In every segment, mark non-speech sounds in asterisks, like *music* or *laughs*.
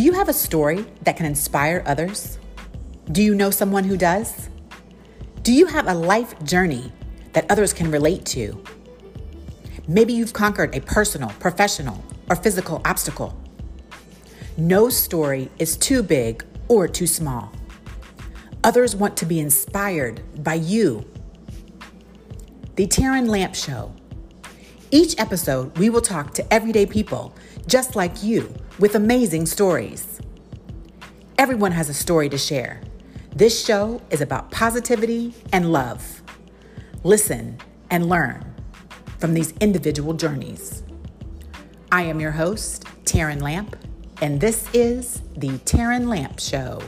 Do you have a story that can inspire others? Do you know someone who does? Do you have a life journey that others can relate to? Maybe you've conquered a personal, professional, or physical obstacle. No story is too big or too small. Others want to be inspired by you. The Taryn Lamp Show. Each episode, we will talk to everyday people just like you with amazing stories. Everyone has a story to share. This show is about positivity and love. Listen and learn from these individual journeys. I am your host, Taryn Lamp, and this is the Taryn Lamp Show.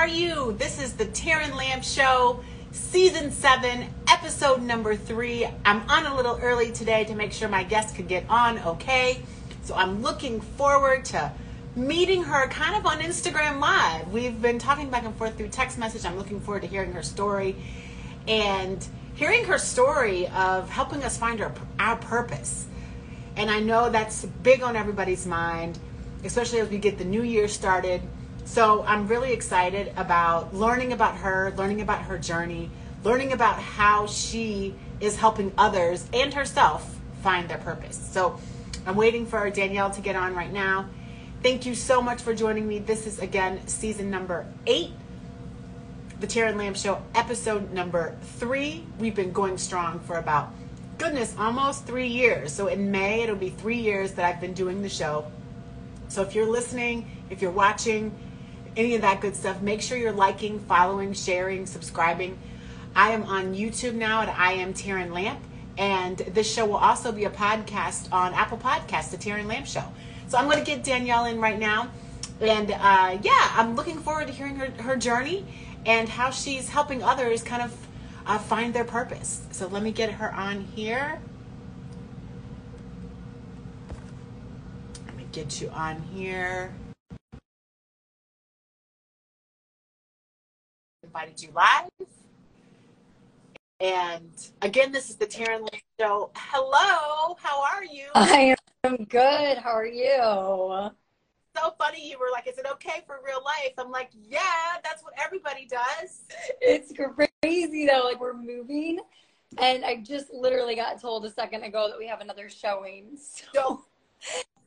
Are you? This is the Taryn Lamp Show, Season 7, Episode number 3. I'm on a little early today to make sure my guests could get on okay. So I'm looking forward to meeting her kind of on Instagram Live. We've been talking back and forth through text message. I'm looking forward to hearing her story and hearing her story of helping us find our, our purpose. And I know that's big on everybody's mind, especially as we get the new year started. So I'm really excited about learning about her, learning about her journey, learning about how she is helping others and herself find their purpose. So I'm waiting for Danielle to get on right now. Thank you so much for joining me. This is again season number eight, the Taryn Lamp Show, episode number three. We've been going strong for about, goodness, almost three years. So in May, it'll be three years that I've been doing the show. So if you're listening, if you're watching, any of that good stuff, make sure you're liking, following, sharing, subscribing. I am on YouTube now at I am Taryn Lamp. And this show will also be a podcast on Apple Podcasts, the Taryn Lamp Show. So I'm going to get Danielle in right now. And uh, yeah, I'm looking forward to hearing her, her journey and how she's helping others kind of uh, find their purpose. So let me get her on here. Let me get you on here. Invited you live. And again, this is the Taryn Lamp Show. Hello, how are you? I am good. How are you? So funny. You were like, "Is it okay for real life?" I'm like, "Yeah, that's what everybody does." It's crazy though. Like we're moving, and I just literally got told a second ago that we have another showing. *laughs* So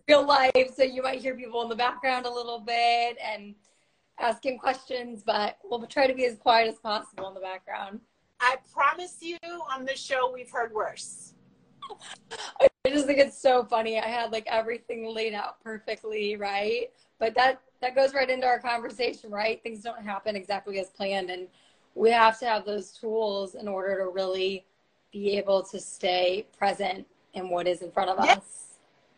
real life. So you might hear people in the background a little bit and asking questions, but we'll try to be as quiet as possible in the background. I promise you on this show we've heard worse. I just think it's so funny. I had like everything laid out perfectly, right? But that that goes right into our conversation, right? Things don't happen exactly as planned and we have to have those tools in order to really be able to stay present in what is in front of Yeah. us.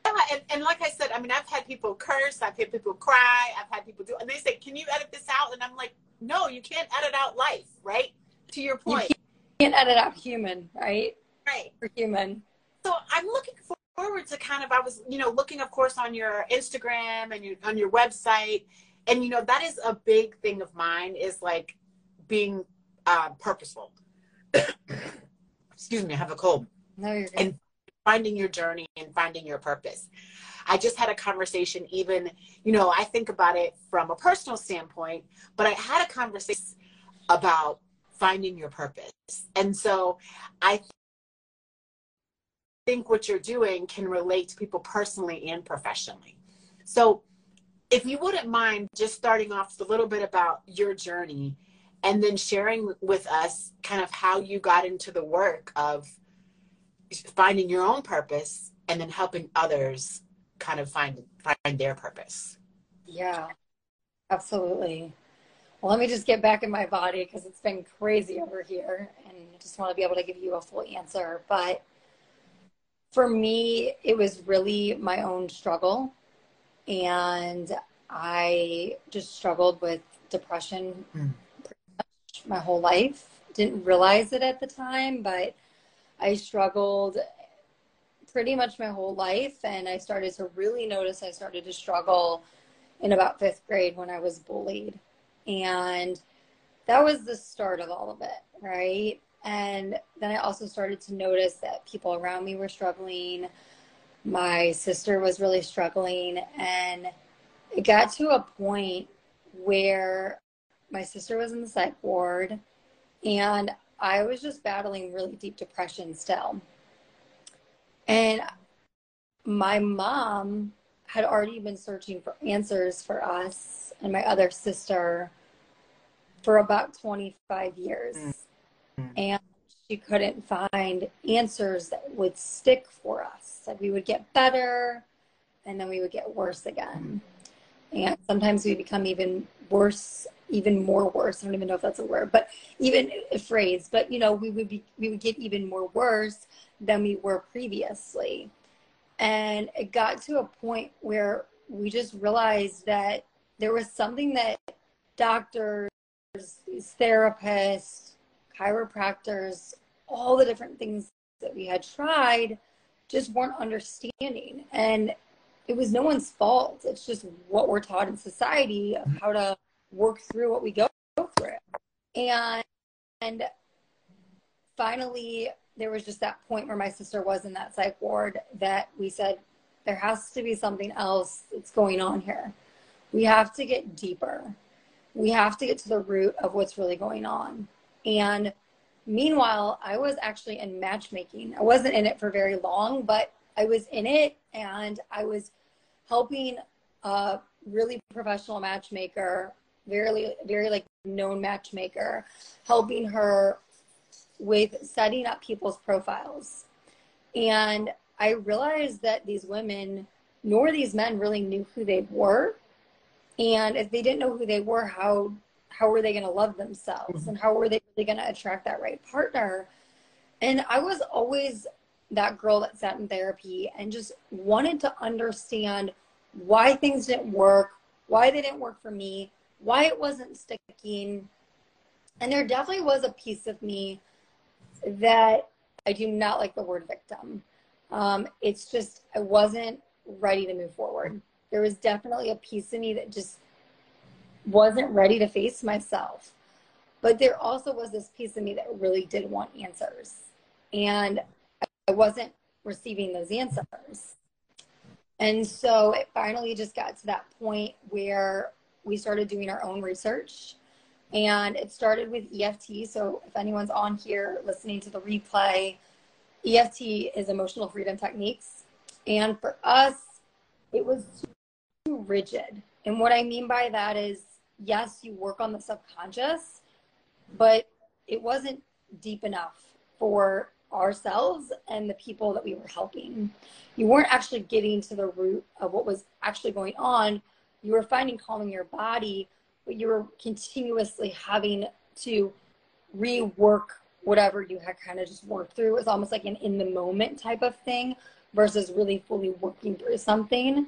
Yeah, and, and like I said, I mean, I've had people curse, I've had people cry, I've had people do, and they say, "Can you edit this out?" And I'm like, "No, you can't edit out life, right?" To your point, You can't edit out human, right? right? For human. So I'm looking forward to kind of I was you know looking of course on your Instagram and your, on your website, and you know that is a big thing of mine is like being uh, purposeful. *coughs* Excuse me, I have a cold. No, you're good. And- Finding your journey and finding your purpose. I just had a conversation, even you know I think about it from a personal standpoint, but I had a conversation about finding your purpose, and so I think what you're doing can relate to people personally and professionally. So, if you wouldn't mind just starting off a little bit about your journey and then sharing with us kind of how you got into the work of finding your own purpose and then helping others kind of find find their purpose. Yeah, absolutely. Well, let me just get back in my body because it's been crazy over here and I just want to be able to give you a full answer. But for me, it was really my own struggle. And I just struggled with depression Mm. pretty much my whole life. Didn't realize it at the time, but I struggled pretty much my whole life. And I started to really notice I started to struggle in about fifth grade when I was bullied. And that was the start of all of it, right? And then I also started to notice that people around me were struggling. My sister was really struggling. And it got to a point where my sister was in the psych ward and I was just battling really deep depression still. And my mom had already been searching for answers for us and my other sister for about 25 years. Mm-hmm. And she couldn't find answers that would stick for us. Like we would get better and then we would get worse again. And sometimes we become even worse, even more worse. I don't even know if that's a word, but even a phrase. But you know, we would be we would get even more worse than we were previously. And it got to a point where we just realized that there was something that doctors, therapists, chiropractors, all the different things that we had tried just weren't understanding. And it was no one's fault. It's just what we're taught in society of how to work through what we go, through. And, and finally, there was just that point where my sister was in that psych ward that we said, there has to be something else that's going on here. We have to get deeper. We have to get to the root of what's really going on. And meanwhile, I was actually in matchmaking. I wasn't in it for very long, but I was in it and I was helping a really professional matchmaker, very, very like known matchmaker, helping her with setting up people's profiles. And I realized that these women nor these men really knew who they were. And if they didn't know who they were, how how were they going to love themselves mm-hmm. and how were they really going to attract that right partner? And I was always that girl that sat in therapy and just wanted to understand why things didn't work, why they didn't work for me, why it wasn't sticking. And there definitely was a piece of me that I do not like the word victim. Um, it's just, I wasn't ready to move forward. There was definitely a piece of me that just wasn't ready to face myself. But there also was this piece of me that really did want answers. And I wasn't receiving those answers. And so it finally just got to that point where we started doing our own research. And it started with EFT. So if anyone's on here listening to the replay, EFT is emotional freedom techniques. And for us, it was too rigid. And what I mean by that is, yes, you work on the subconscious, but it wasn't deep enough for ourselves and the people that we were helping. You weren't actually getting to the root of what was actually going on. You were finding calming your body, but you were continuously having to rework whatever you had kind of just worked through. It was almost like an in the moment type of thing versus really fully working through something.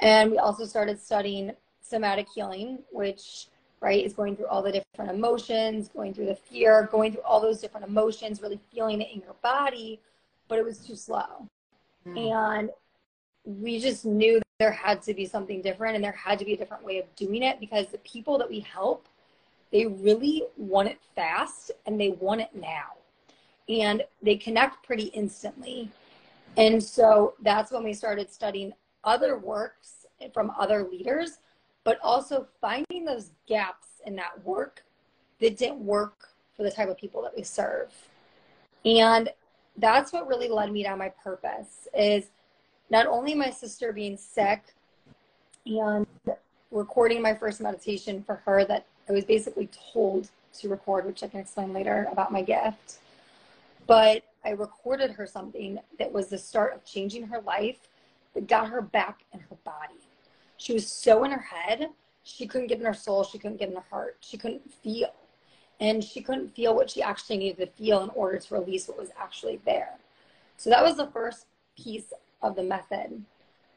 And we also started studying somatic healing, which right? Is going through all the different emotions, going through the fear, going through all those different emotions, really feeling it in your body, but it was too slow. Mm. And we just knew there had to be something different and there had to be a different way of doing it because the people that we help, they really want it fast and they want it now. And they connect pretty instantly. And so that's when we started studying other works from other leaders but also finding those gaps in that work that didn't work for the type of people that we serve. And that's what really led me down my purpose is not only my sister being sick and recording my first meditation for her that I was basically told to record, which I can explain later about my gift. But I recorded her something that was the start of changing her life that got her back in her body. She was so in her head, she couldn't get in her soul, she couldn't get in her heart, she couldn't feel. And she couldn't feel what she actually needed to feel in order to release what was actually there. So that was the first piece of the method.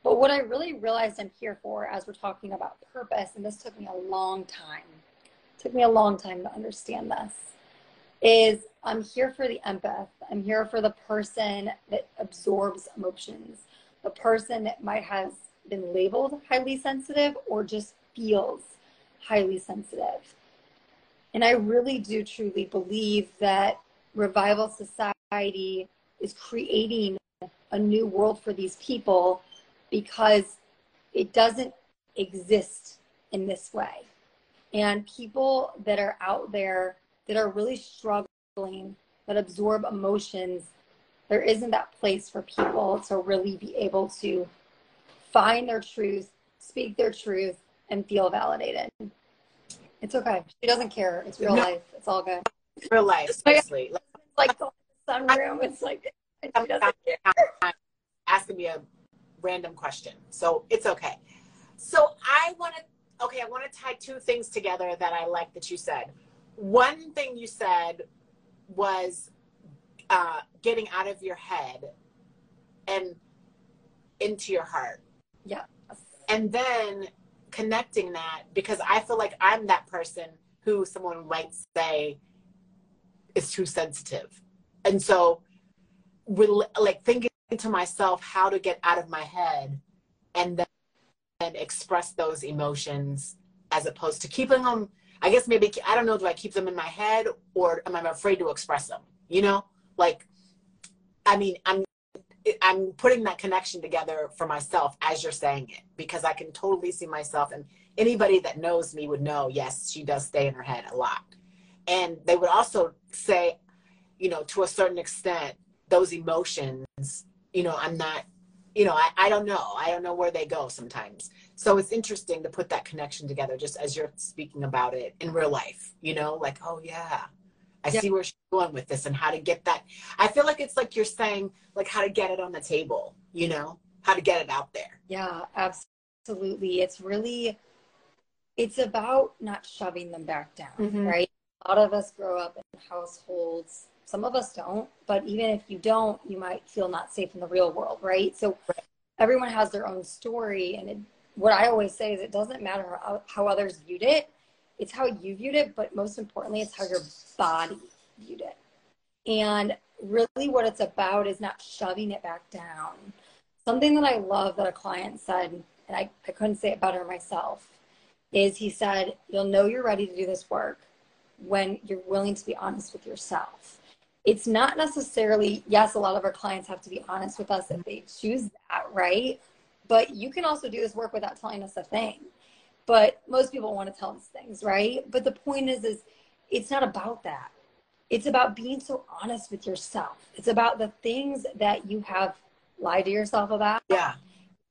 But what I really realized I'm here for as we're talking about purpose, and this took me a long time, took me a long time to understand this, is I'm here for the empath. I'm here for the person that absorbs emotions, the person that might have been labeled highly sensitive or just feels highly sensitive. And I really do truly believe that Revival Society is creating a new world for these people because it doesn't exist in this way. And people that are out there that are really struggling, that absorb emotions, there isn't that place for people to really be able to find their truth, speak their truth, and feel validated. It's okay. She doesn't care. It's real no. life. It's all good. Real life, especially. It's like the sunroom. It's like she doesn't care. Asking me a random question, so it's okay. So I want to. Okay, I want to tie two things together that I like that you said. One thing you said was uh, getting out of your head and into your heart. Yeah. And then connecting that because I feel like I'm that person who someone might say is too sensitive. And so, like thinking to myself how to get out of my head and then and express those emotions as opposed to keeping them. I guess maybe, I don't know, do I keep them in my head or am I afraid to express them? You know, like, I mean, I'm I'm putting that connection together for myself as you're saying it because I can totally see myself and anybody that knows me would know yes she does stay in her head a lot and they would also say you know to a certain extent those emotions you know I'm not you know I, I don't know I don't know where they go sometimes so it's interesting to put that connection together just as you're speaking about it in real life you know like oh yeah I see where she's going with this and how to get that. I feel like it's like you're saying, like how to get it on the table, you know, how to get it out there. Yeah, absolutely. It's really, it's about not shoving them back down, mm-hmm. right? A lot of us grow up in households. Some of us don't, but even if you don't, you might feel not safe in the real world, right? So right. everyone has their own story. And it, what I always say is it doesn't matter how, how others viewed it it's how you viewed it, but most importantly, it's how your body viewed it. And really, what it's about is not shoving it back down. Something that I love that a client said, and I, I couldn't say it better myself, is he said, You'll know you're ready to do this work when you're willing to be honest with yourself. It's not necessarily, yes, a lot of our clients have to be honest with us if they choose that, right? But you can also do this work without telling us a thing. But most people want to tell us things right? But the point is is it's not about that. It's about being so honest with yourself. It's about the things that you have lied to yourself about. Yeah.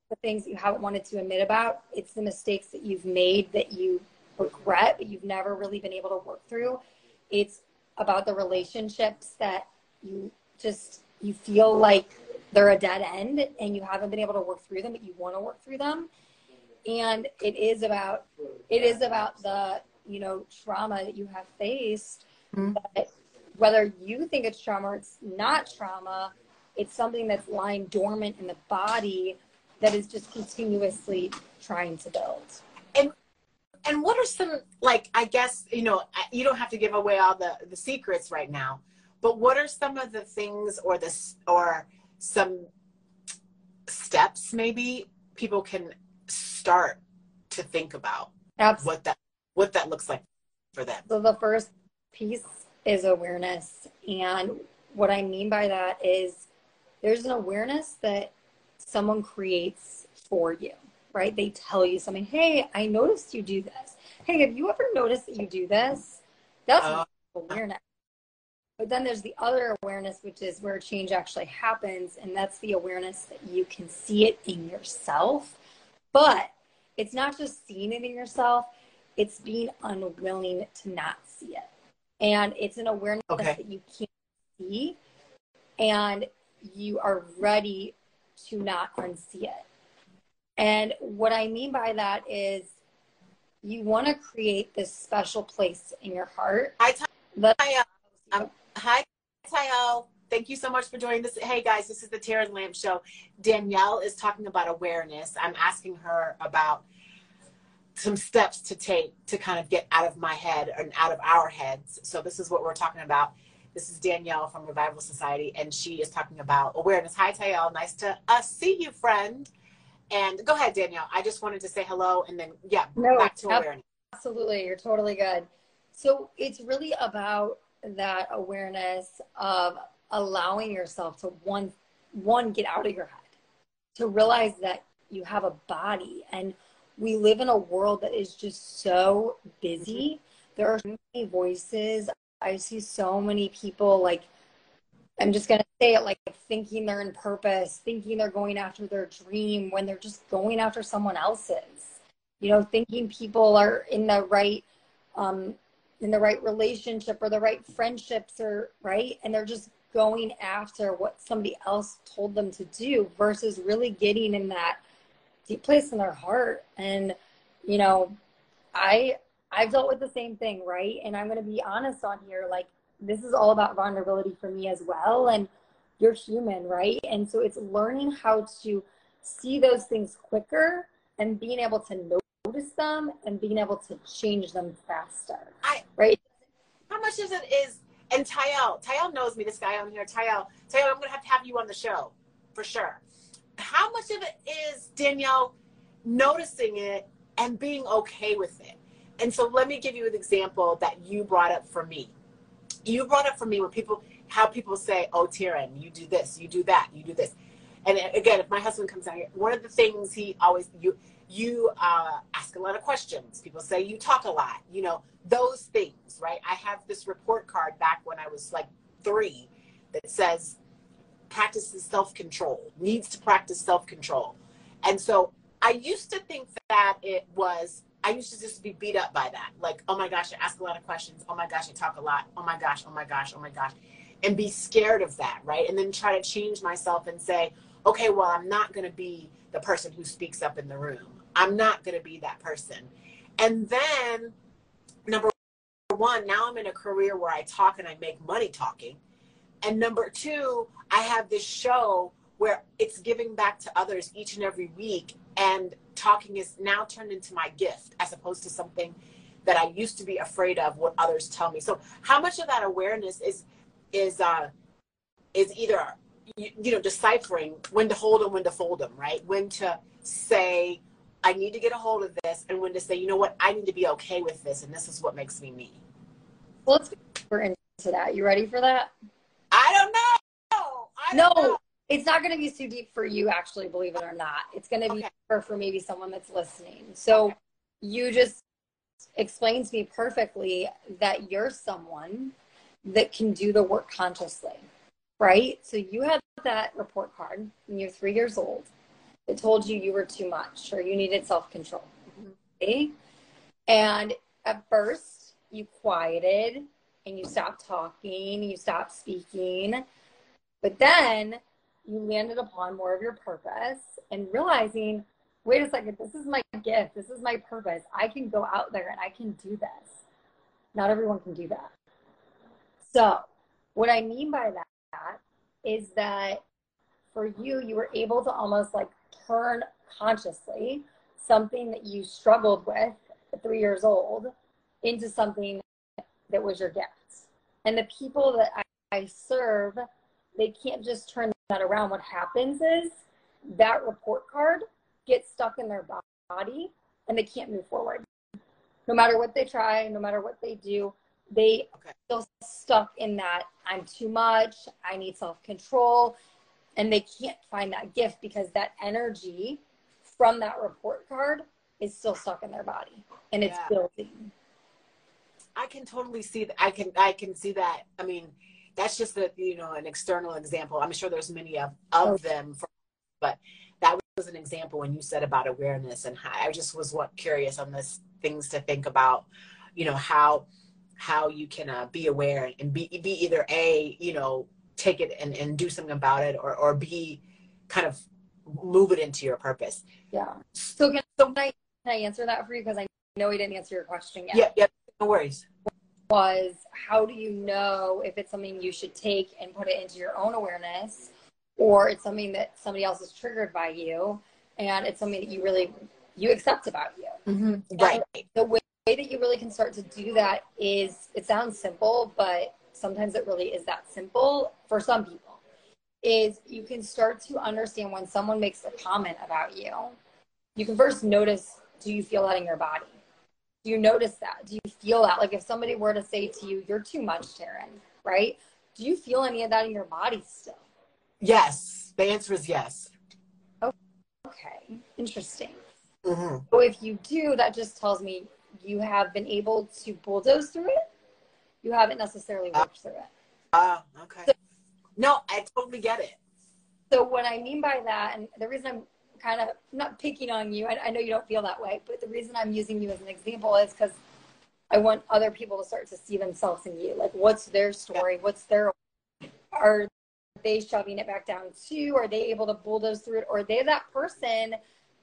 The things you haven't wanted to admit about. It's the mistakes that you've made that you regret but you've never really been able to work through. It's about the relationships that you just you feel like they're a dead end and you haven't been able to work through them but you want to work through them. And it is about it is about the you know trauma that you have faced. Mm-hmm. but whether you think it's trauma or it's not trauma it's something that's lying dormant in the body that is just continuously trying to build and what are some like i guess you know you don't have to give away all the the secrets right now but what are some of the things or this or some steps maybe people can start to think about Absolutely. what that what that looks like for them. So the first piece is awareness. And what I mean by that is there's an awareness that someone creates for you, right? They tell you something, hey, I noticed you do this. Hey, have you ever noticed that you do this? That's uh, awareness. But then there's the other awareness, which is where change actually happens. And that's the awareness that you can see it in yourself. But it's not just seeing it in yourself, it's being unwilling to not see it. And it's an awareness okay. that you can't see, and you are ready to not unsee it. And what I mean by that is you want to create this special place in your heart. Hi, hi, um, hi, Tayel. Thank you so much for joining this. Hey guys, this is the Taryn Lamp Show. Danielle is talking about awareness. I'm asking her about some steps to take to kind of get out of my head and out of our heads. So this is what we're talking about. This is Danielle from Revival Society, and she is talking about awareness. Hi, Tayel. Nice to uh, see you, friend. And go ahead, Danielle. I just wanted to say hello, and then yeah, no, back to awareness. Absolutely, you're totally good. So it's really about that awareness of allowing yourself to one one get out of your head to realize that you have a body and we live in a world that is just so busy mm-hmm. there are so many voices i see so many people like i'm just going to say it like thinking they're in purpose thinking they're going after their dream when they're just going after someone else's. You know thinking people are in the right um in the right relationship or the right friendships or right? And they're just going after what somebody else told them to do versus really getting in that deep place in their heart. And you know i i've dealt with the same thing right? And i'm going to be honest on here like this is all about vulnerability for me as well and you're human right and so it's learning how to see those things quicker and being able to notice them and being able to change them faster I, right how much is it is and Tayel, Tayel knows me, this guy on here. Tayel, Tayel, I'm gonna have to have you on the show for sure. How much of it is Danielle noticing it and being okay with it? And so let me give you an example that you brought up for me. You brought up for me when people, how people say, "Oh, Taryn, you do this, you do that, you do this." And again, if my husband comes out here, one of the things he always you you uh, ask a lot of questions. People say you talk a lot. You know those things, right? I have this report card back when I was like three that says practices self control, needs to practice self control. And so I used to think that it was, I used to just be beat up by that. Like, oh my gosh, I ask a lot of questions. Oh my gosh, I talk a lot. Oh my gosh, oh my gosh, oh my gosh. And be scared of that, right? And then try to change myself and say, okay, well, I'm not going to be the person who speaks up in the room. I'm not going to be that person. And then number one, now I'm in a career where I talk and I make money talking. And number two, I have this show where it's giving back to others each and every week. And talking is now turned into my gift as opposed to something that I used to be afraid of what others tell me. So how much of that awareness is is uh is either you, you know deciphering when to hold them, when to fold them, right? When to say I need to get a hold of this and when to say, you know what, I need to be okay with this and this is what makes me me. Well, let's get into that. You ready for that? I don't know. I don't no, know. It's not going to be too deep for you, actually, believe it or not. It's going to be okay. for, for maybe someone that's listening. So okay. you just explained to me perfectly that you're someone that can do the work consciously, right? So you had that report card when you're three years old it told you you were too much or you needed self control. Mm-hmm. Okay? And at first, you quieted and you stopped talking, you stopped speaking. But then you landed upon more of your purpose and realizing, wait a second, this is my gift, this is my purpose. I can go out there and I can do this. Not everyone can do that. So, what I mean by that is that for you, you were able to almost like turn consciously something that you struggled with at three years old into something that was your gift. And the people that I, I serve, they can't just turn that around. What happens is that report card gets stuck in their body and they can't move forward. No matter what they try, no matter what they do, they okay. still stuck in that I'm too much, I need self control, and they can't find that gift because that energy from that report card is still stuck in their body and it's yeah. building i can totally see that i can i can see that i mean that's just a you know an external example i'm sure there's many of of oh. them for, but that was an example when you said about awareness and how, i just was what curious on this things to think about you know how how you can uh, be aware and be be either a you know take it and, and do something about it or, or be kind of move it into your purpose. Yeah. So can, so, can, I, can I answer that for you? Because I know we didn't answer your question yet. Yeah, yeah, no worries. Was how do you know if it's something you should take and put it into your own awareness or it's something that somebody else is triggered by you and it's something that you really you accept about you. Mm-hmm. Right. The way that you really can start to do that is it sounds simple, but sometimes it really is that simple for some people is you can start to understand when someone makes a comment about you you can first notice do you feel that in your body Do you notice that? Do you feel that? Like if somebody were to say to you, "You're too much, Taryn," right? Do you feel any of that in your body still? Yes. The answer is yes. Okay, interesting. Mm-hmm. So if you do, that just tells me you have been able to bulldoze through it. You haven't necessarily worked through it. Ah, okay. So- no, I totally get it. So what I mean by that, and the reason I'm kind of not picking on you, I, I know you don't feel that way, but the reason I'm using you as an example is because I want other people to start to see themselves in you. Like, what's their story? What's their are they shoving it back down too? Are they able to bulldoze through it? Or are they that person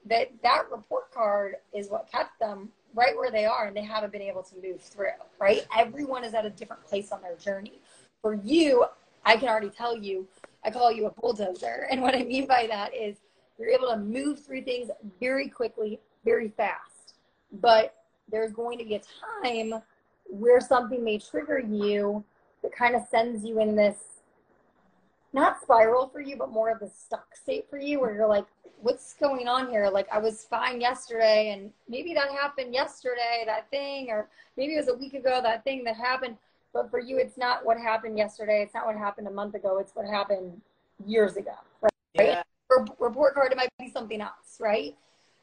that that report card is what kept them right where they are and they haven't been able to move through, right? Everyone is at a different place on their journey. For you, I can already tell you, I call you a bulldozer. And what I mean by that is you're able to move through things very quickly, very fast. But there's going to be a time where something may trigger you that kind of sends you in this not spiral for you, but more of a stuck state for you where you're like, what's going on here? Like I was fine yesterday and maybe that happened yesterday, that thing, or maybe it was a week ago, that thing that happened. But for you, it's not what happened yesterday. It's not what happened a month ago. It's what happened years ago, right? Yeah. Report card, it might be something else, right?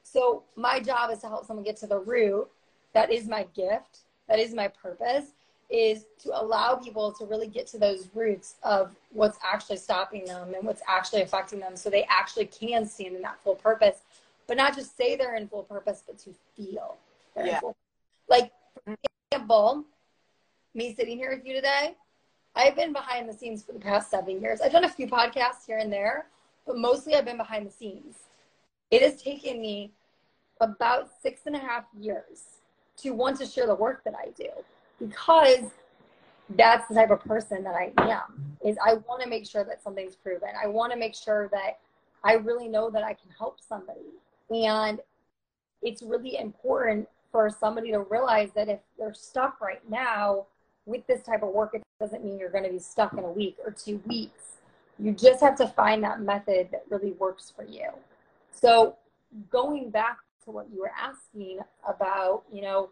So my job is to help someone get to the root. That is my gift. That is my purpose is to allow people to really get to those roots of what's actually stopping them and what's actually affecting them so they actually can stand in that full purpose but not just say they're in full purpose but to feel Yeah. like for example me sitting here with you today i've been behind the scenes for the past seven years i've done a few podcasts here and there but mostly i've been behind the scenes it has taken me about six and a half years to want to share the work that i do because that's the type of person that I am. Is I want to make sure that something's proven. I want to make sure that I really know that I can help somebody. And it's really important for somebody to realize that if they're stuck right now with this type of work, it doesn't mean you're going to be stuck in a week or two weeks. You just have to find that method that really works for you. So going back to what you were asking about, you know,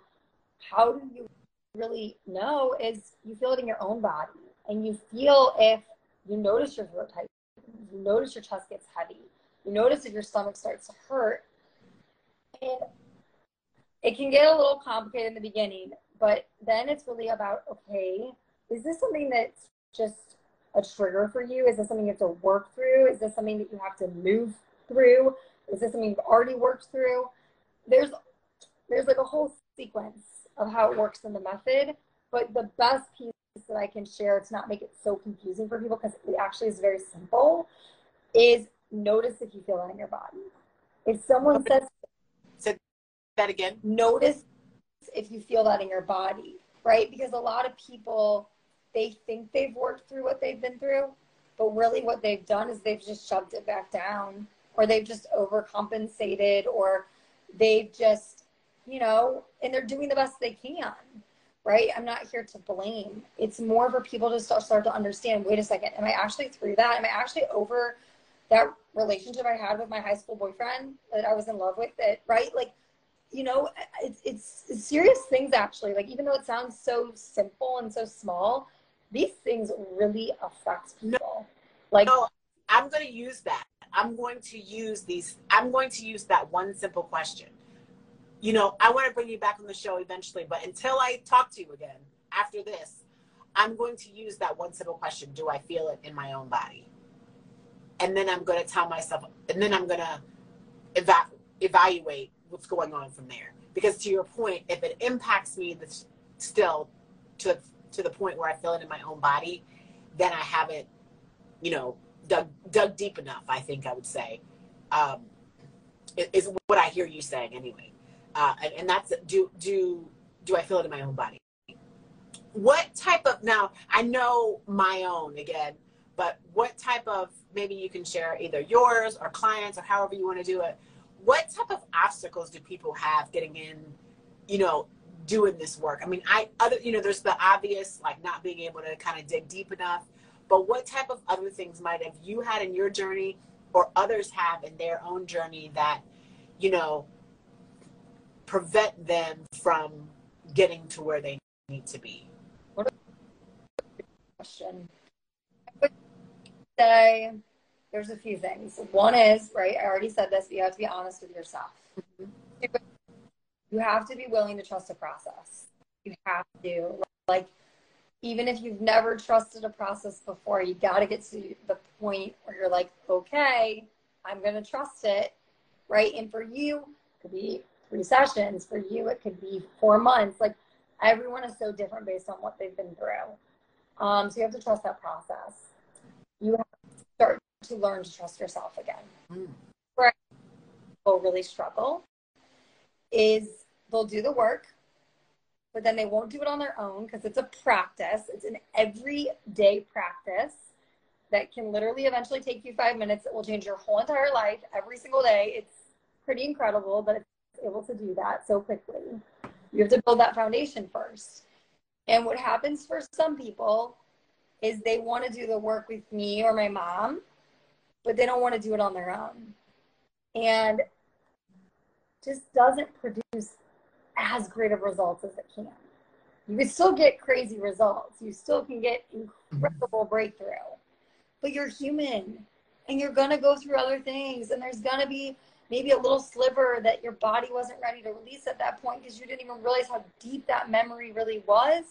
how do you really know is you feel it in your own body and you feel if you notice your throat tightens, you notice your chest gets heavy, you notice if your stomach starts to hurt. And it can get a little complicated in the beginning, but then it's really about okay, is this something that's just a trigger for you? Is this something you have to work through? Is this something that you have to move through? Is this something you've already worked through? There's there's like a whole sequence of how it works in the method. But the best piece that I can share to not make it so confusing for people, because it actually is very simple, is notice if you feel it in your body. If someone says, Say that again. notice if you feel that in your body, right? Because a lot of people, they think they've worked through what they've been through, but really what they've done is they've just shoved it back down, or they've just overcompensated, or they've just you know, and they're doing the best they can, right? I'm not here to blame. It's more for people to start, start to understand wait a second, am I actually through that? Am I actually over that relationship I had with my high school boyfriend that I was in love with? That, right? Like, you know, it's, it's, it's serious things actually. Like, even though it sounds so simple and so small, these things really affect people. No, Like, No, I'm going to use that. I'm going to use these. I'm going to use that one simple question. You know, I want to bring you back on the show eventually, but until I talk to you again after this, I'm going to use that one simple question Do I feel it in my own body? And then I'm going to tell myself, and then I'm going to eva- evaluate what's going on from there. Because to your point, if it impacts me this, still to, to the point where I feel it in my own body, then I haven't, you know, dug, dug deep enough, I think I would say, um, is what I hear you saying anyway. Uh, and, and that's do do do I feel it in my own body? What type of now? I know my own again, but what type of maybe you can share either yours or clients or however you want to do it. What type of obstacles do people have getting in? You know, doing this work. I mean, I other you know, there's the obvious like not being able to kind of dig deep enough. But what type of other things might have you had in your journey, or others have in their own journey that you know prevent them from getting to where they need to be? Question. I would say there's a few things. One is, right, I already said this, but you have to be honest with yourself. Mm-hmm. You have to be willing to trust a process. You have to. Like, even if you've never trusted a process before, you got to get to the point where you're like, okay, I'm going to trust it, right? And for you, it could be three sessions. For you, it could be four months. Like, everyone is so different based on what they've been through. Um, so you have to trust that process. You have to start to learn to trust yourself again. Mm. Where people really struggle is they'll do the work, but then they won't do it on their own because it's a practice. It's an everyday practice that can literally eventually take you five minutes. It will change your whole entire life every single day. It's pretty incredible that it's able to do that so quickly. You have to build that foundation first. And what happens for some people is they want to do the work with me or my mom, but they don't want to do it on their own. And just doesn't produce as great of results as it can. You can still get crazy results. You still can get incredible breakthrough. But you're human and you're going to go through other things and there's going to be maybe a little sliver that your body wasn't ready to release at that point because you didn't even realize how deep that memory really was.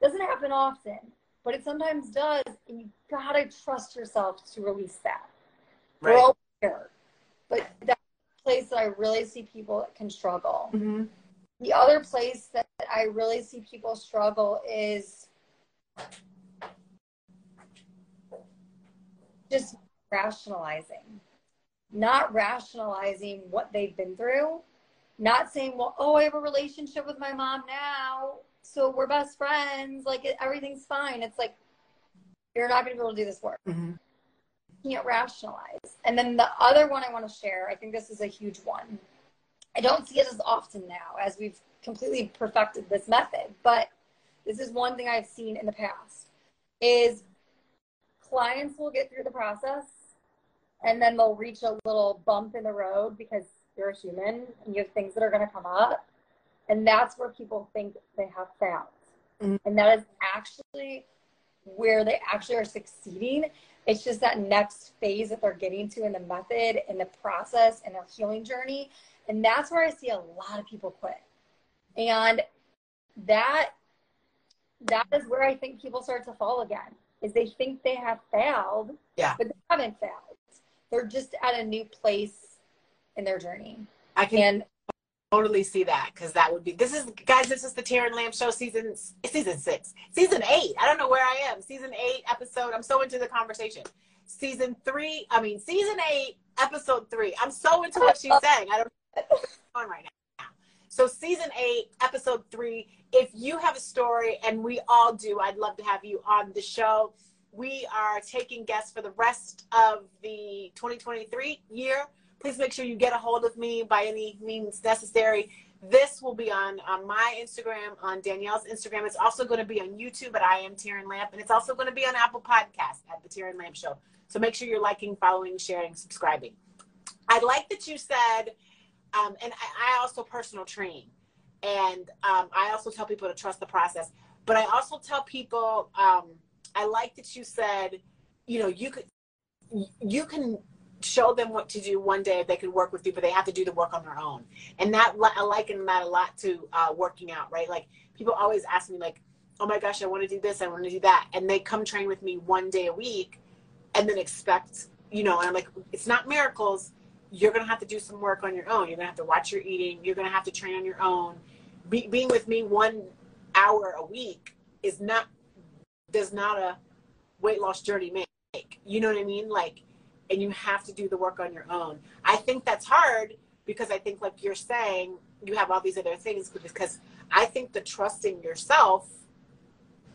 Doesn't happen often, but it sometimes does, and you gotta trust yourself to release that. Right. We're all here, but that's a place that I really see people that can struggle. Mm-hmm. The other place that I really see people struggle is just rationalizing not rationalizing what they've been through, not saying, well, oh, I have a relationship with my mom now, so we're best friends, like everything's fine. It's like, you're not going to be able to do this work. Mm-hmm. Can't rationalize. And then the other one I want to share, I think this is a huge one. I don't see it as often now as we've completely perfected this method, but this is one thing I've seen in the past is clients will get through the process and then they'll reach a little bump in the road because you're a human and you have things that are going to come up and that's where people think they have failed mm-hmm. and that is actually where they actually are succeeding it's just that next phase that they're getting to in the method and the process and their healing journey. And that's where i see a lot of people quit. And that that is where i think people start to fall again is they think they have failed yeah. but they haven't failed. They're just at a new place in their journey. I can and, totally see that because that would be this is guys this is the Taryn Lamp show season season six season eight. I don't know where I am. Season eight episode I'm so into the conversation. Season three I mean season eight episode three. I'm so into what she's saying. I don't on right now. So season eight episode three if you have a story and we all do I'd love to have you on the show. We are taking guests for the rest of the 2023 year. Please make sure you get a hold of me by any means necessary. This will be on, on my Instagram, on Danielle's Instagram. It's also going to be on YouTube at I am Taryn Lamp, and it's also going to be on Apple Podcasts at the Taryn Lamp Show. So make sure you're liking, following, sharing, subscribing. I like that you said, um, and I, I, also personal train, and um, I also tell people to trust the process. But I also tell people um, I like that you said, you know, you could, you can show them what to do one day if they could work with you, but they have to do the work on their own. And that I liken that a lot to uh, working out, right? Like people always ask me, like, "Oh my gosh, I want to do this, I want to do that," and they come train with me one day a week, and then expect, you know, and I'm like, it's not miracles. You're gonna have to do some work on your own. You're gonna have to watch your eating. You're gonna have to train on your own. Be, being with me one hour a week is not does not a weight loss journey make. You know what I mean? Like, and you have to do the work on your own. I think that's hard because I think, like you're saying, you have all these other things because I think the trusting yourself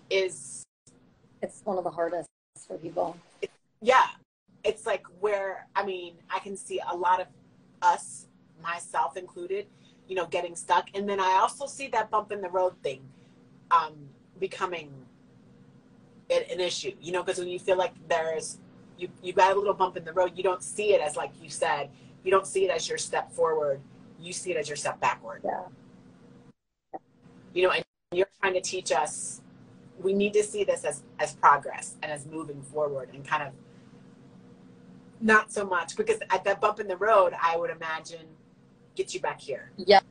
is. It's one of the hardest for people. It, yeah. It's like where, I mean, I can see a lot of us, myself included, you know, getting stuck. And then I also see that bump in the road thing um, becoming an issue, you know, because when you feel like there's you you got a little bump in the road, you don't see it as like you said, you don't see it as your step forward. you see it as your step backward. Yeah. You know, and you're trying to teach us we need to see this as as progress and as moving forward and kind of not so much because at that bump in the road, I would imagine get you back here. Yeah.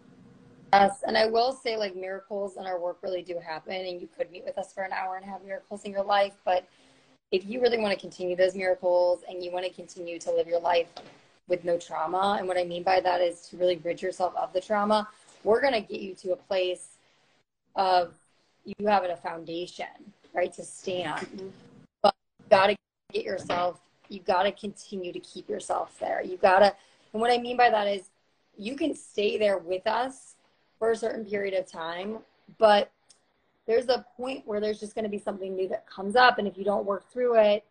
Yes, and I will say like miracles in our work really do happen, and you could meet with us for an hour and have miracles in your life. But if you really want to continue those miracles and you want to continue to live your life with no trauma, and what I mean by that is to really rid yourself of the trauma, we're going to get you to a place of you having a foundation, right, to stand. But you got to get yourself, you got to continue to keep yourself there. You got to, and what I mean by that is you can stay there with us for a certain period of time, but there's a point where there's just going to be something new that comes up. And if you don't work through it,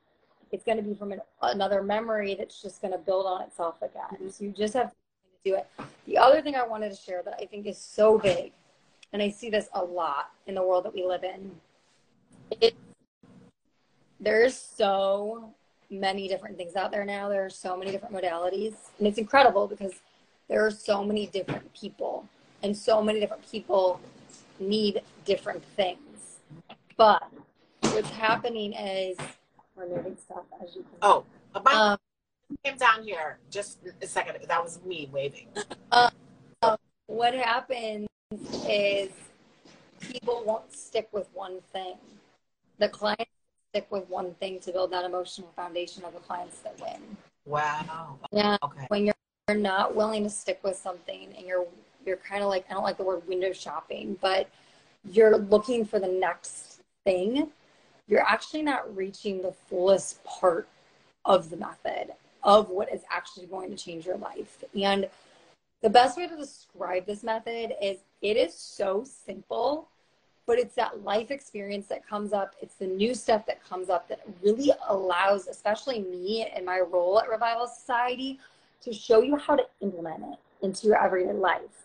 it's going to be from an, another memory that's just going to build on itself again. Mm-hmm. So you just have to do it. The other thing I wanted to share that I think is so big and I see this a lot in the world that we live in. It, there's so many different things out there now. There are so many different modalities, and it's incredible because there are so many different people, and so many different people need different things. But what's happening is we're moving stuff as you can. Oh, about um, came down here just a second. That was me waving. *laughs* Uh, uh, what happens is people won't stick with one thing. The clients stick with one thing to build that emotional foundation of the clients that win. Wow. Yeah. Okay. When you're, you're not willing to stick with something and you're you're kind of like I don't like the word window shopping, but you're looking for the next thing, you're actually not reaching the fullest part of the method of what is actually going to change your life. And the best way to describe this method is it is so simple, but it's that life experience that comes up. It's the new stuff that comes up that really allows, especially me in my role at Revival Society, to show you how to implement it into your everyday life.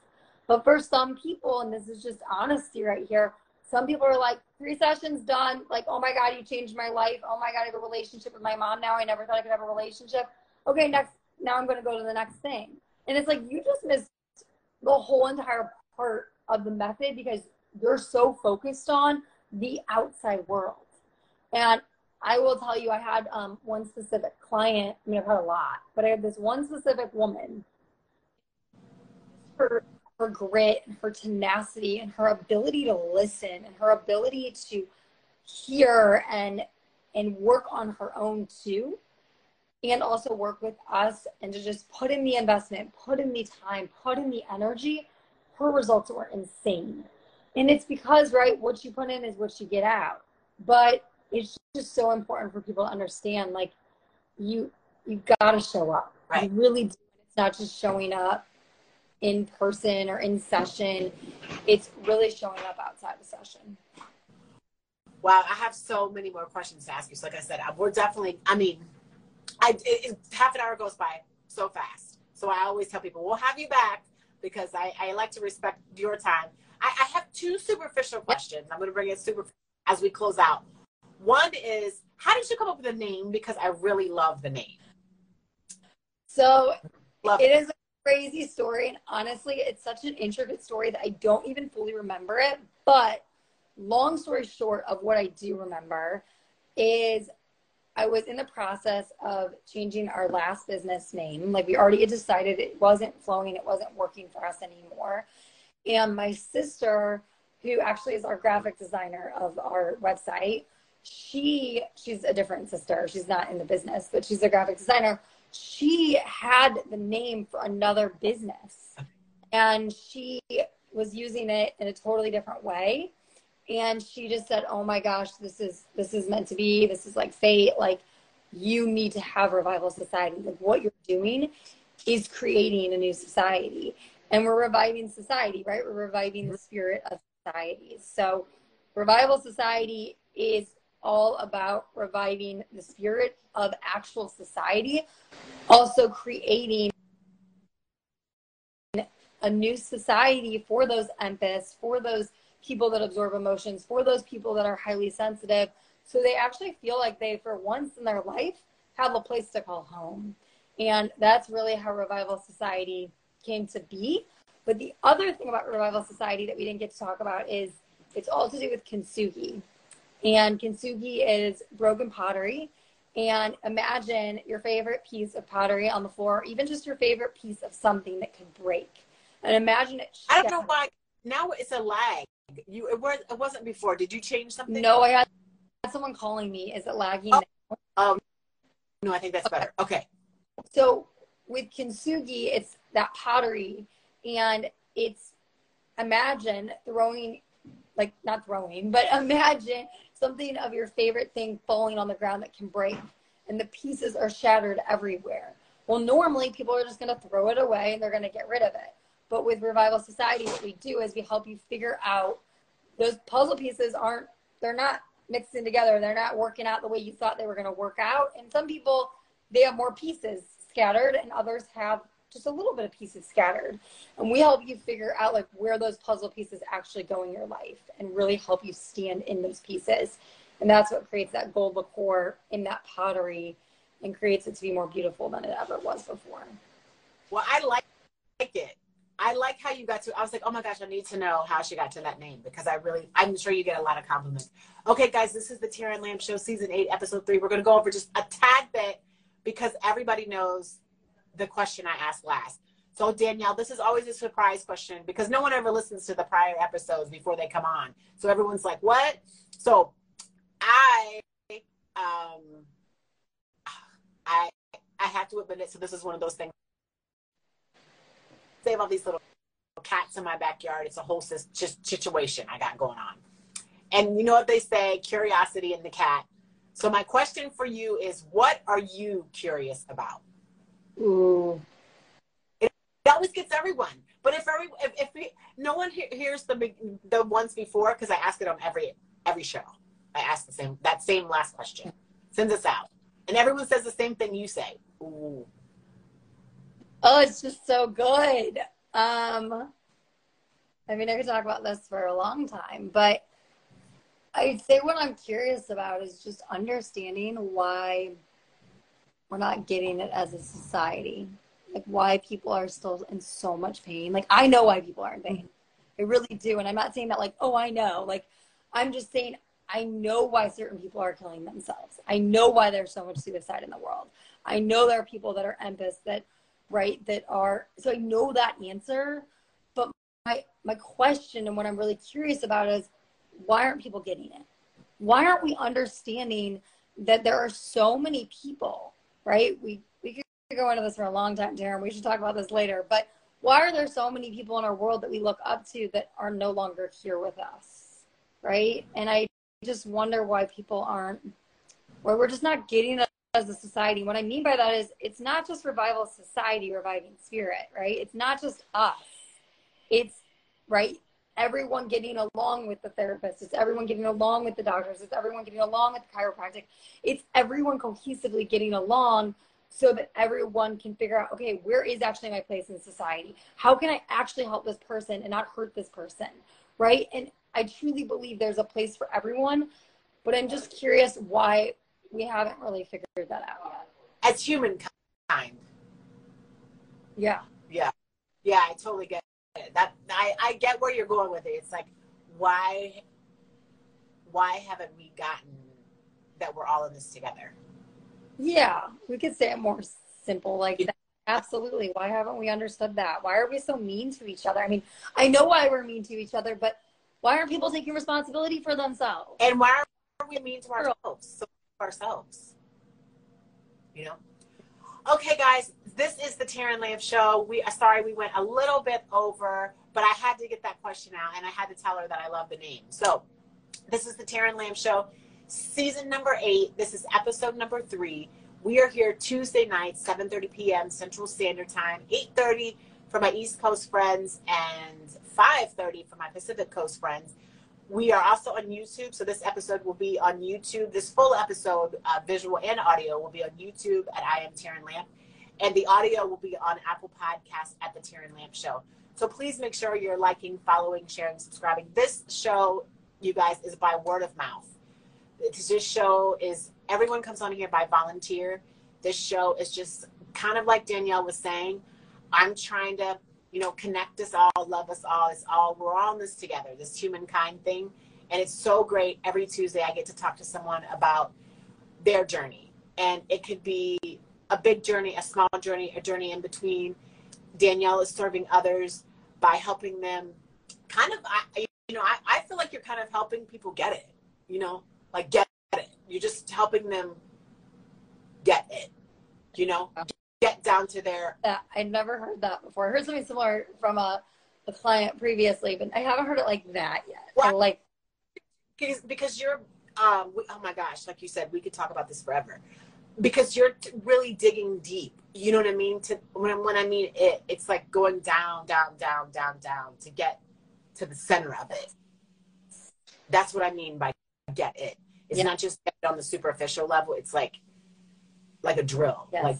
But for some people, and this is just honesty right here, some people are like, three sessions done. Like, oh my God, you changed my life. Oh my God, I have a relationship with my mom now. I never thought I could have a relationship. Okay, next, now I'm going to go to the next thing. And it's like you just missed the whole entire part of the method because you're so focused on the outside world. And I will tell you, I had um, one specific client. I mean, I've had a lot, but I had this one specific woman. Her her grit, and her tenacity, and her ability to listen, and her ability to hear and and work on her own too and also work with us and to just put in the investment, put in the time, put in the energy, her results were insane. And it's because, right, what you put in is what you get out. But it's just so important for people to understand, like, you you got to show up. Right. You really do. It's not just showing up in person or in session. It's really showing up outside the session. Wow, I have so many more questions to ask you. So, like I said, we're definitely. I mean, I it, half an hour goes by so fast. So I always tell people, we'll have you back because I, I like to respect your time. I, I have two superficial questions. I'm going to bring it super as we close out. One is, how did you come up with the name? Because I really love the name. So love it, it is a crazy story. And honestly, it's such an intricate story that I don't even fully remember it. But long story short of what I do remember is I was in the process of changing our last business name. Like we already decided it wasn't flowing, it wasn't working for us anymore. And my sister, who actually is our graphic designer of our website, she she's a different sister. She's not in the business, but she's a graphic designer. She had the name for another business. And she was using it in a totally different way. And she just said oh my gosh this is this is meant to be. This is like fate. Like you need to have revival society. Like what you're doing is creating a new society. And we're reviving society right? We're reviving the spirit of society. So revival society is all about reviving the spirit of actual society also creating a new society for those empaths for those people that absorb emotions, for those people that are highly sensitive. So they actually feel like they, for once in their life, have a place to call home. And that's really how Revival Society came to be. But the other thing about Revival Society that we didn't get to talk about is it's all to do with kintsugi. And kintsugi is broken pottery. And imagine your favorite piece of pottery on the floor, even just your favorite piece of something that could break. And imagine it. I don't know why. Now it's a lag. You it was it wasn't before. Did you change something? No, I had someone calling me. Is it lagging? Oh, um, no, I think that's okay. better. Okay. So with kintsugi, it's that pottery, and it's imagine throwing, like not throwing, but *laughs* imagine something of your favorite thing falling on the ground that can break, and the pieces are shattered everywhere. Well, normally people are just going to throw it away and they're going to get rid of it. But with Revival Society, what we do is we help you figure out those puzzle pieces aren't, they're not mixing together. They're not working out the way you thought they were going to work out. And some people, they have more pieces scattered and others have just a little bit of pieces scattered. And we help you figure out like where those puzzle pieces actually go in your life and really help you stand in those pieces. And that's what creates that gold lacquer in that pottery and creates it to be more beautiful than it ever was before. Well, I like it. I like how you got to. I was like, oh my gosh, I need to know how she got to that name because I really, I'm sure you get a lot of compliments. Okay, guys, this is the Taryn Lamp Show, season eight, episode three. We're going to go over just a tad bit because everybody knows the question I asked last. So, Danielle, this is always a surprise question because no one ever listens to the prior episodes before they come on. So everyone's like, what? So, I, um, I, I have to admit it. So this is one of those things. Save all these little cats in my backyard. It's a whole situation I got going on. And you know what they say, curiosity in the cat. So my question for you is, what are you curious about? Ooh. It, always gets everyone. But if every if, if we, no one he, hears the the ones before, because I ask it on every every show, I ask the same that same last question. Sends us out, and everyone says the same thing you say. Ooh. Oh, it's just so good. Um, I mean, I could talk about this for a long time, but I'd say what I'm curious about is just understanding why we're not getting it as a society. Like why people are still in so much pain. Like I know why people are in pain. I really do. And I'm not saying that like, oh, I know. Like I'm just saying I know why certain people are killing themselves. I know why there's so much suicide in the world. I know there are people that are empaths that right that are so I know that answer. But my my question and what I'm really curious about is why aren't people getting it? Why aren't we understanding that there are so many people, right? We we could go into this for a long time, Taryn. We should talk about this later. But why are there so many people in our world that we look up to that are no longer here with us, right? And I just wonder why people aren't, or we're just not getting it as a society. What I mean by that is it's not just revival society reviving spirit, right? It's not just us. It's right everyone getting along with the therapist. It's everyone getting along with the doctors. It's everyone getting along with the chiropractic. It's everyone cohesively getting along so that everyone can figure out, okay, where is actually my place in society? How can I actually help this person and not hurt this person? Right. And I truly believe there's a place for everyone, but I'm just curious why we haven't really figured that out yet. As humankind. Yeah. Yeah. Yeah, I totally get that I, I get where you're going with it. It's like why why haven't we gotten that we're all in this together? Yeah, we could say it more simple like that. Absolutely. Why haven't we understood that? Why are we so mean to each other? I mean, I know why we're mean to each other, but why aren't people taking responsibility for themselves? And why are we mean to ourselves? So ourselves. You know? Okay, guys, this is the Taryn Lamp Show. We uh, sorry we went a little bit over, but I had to get that question out, and I had to tell her that I love the name. So, this is the Taryn Lamp Show, season number eight. This is episode number three. We are here Tuesday night, 7:30 p.m. Central Standard Time, 8:30 for my East Coast friends, and 5:30 for my Pacific Coast friends. We are also on YouTube, so this episode will be on YouTube. This full episode, uh, visual and audio, will be on YouTube at I Am Taryn Lamp, and the audio will be on Apple Podcasts at the Taryn Lamp Show. So please make sure you're liking, following, sharing, subscribing. This show, you guys, is by word of mouth. This show is everyone comes on here by volunteer. This show is just kind of like Danielle was saying. I'm trying to you know, connect us all, love us all. It's all, we're all in this together, this humankind thing. And it's so great. Every Tuesday, I get to talk to someone about their journey. And it could be a big journey, a small journey, a journey in between. Danielle is serving others by helping them kind of, I, you know, I, I feel like you're kind of helping people get it, you know, like get it. You're just helping them get it, you know, get down to their. That I never heard that before. I heard something similar from a, a client previously, but I haven't heard it like that yet. Well, like because because you're um we, oh my gosh, like you said, we could talk about this forever. Because you're t- really digging deep. You know what I mean? To when when I mean it, it's like going down, down, down, down, down to get to the center of it. That's what I mean by get it. It's yeah. not just it on the superficial level. It's like like a drill, yes. like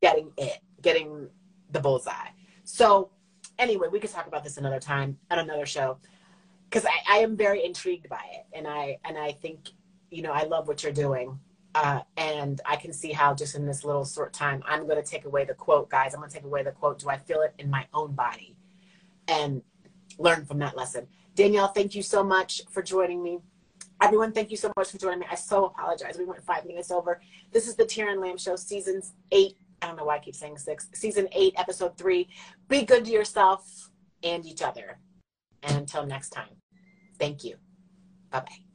getting it, getting the bullseye. So anyway, we could talk about this another time at another show because I, I am very intrigued by it, and I and I think you know I love what you're doing. Uh, and I can see how just in this little short time, I'm going to take away the quote, guys. I'm going to take away the quote. Do I feel it in my own body? And learn from that lesson. Danielle, thank you so much for joining me. Everyone, thank you so much for joining me. I so apologize. We went five minutes over. This is the Taryn Lamp Show, season eight. I don't know why I keep saying six. Season eight, episode three. Be good to yourself and each other. And until next time, thank you. Bye bye.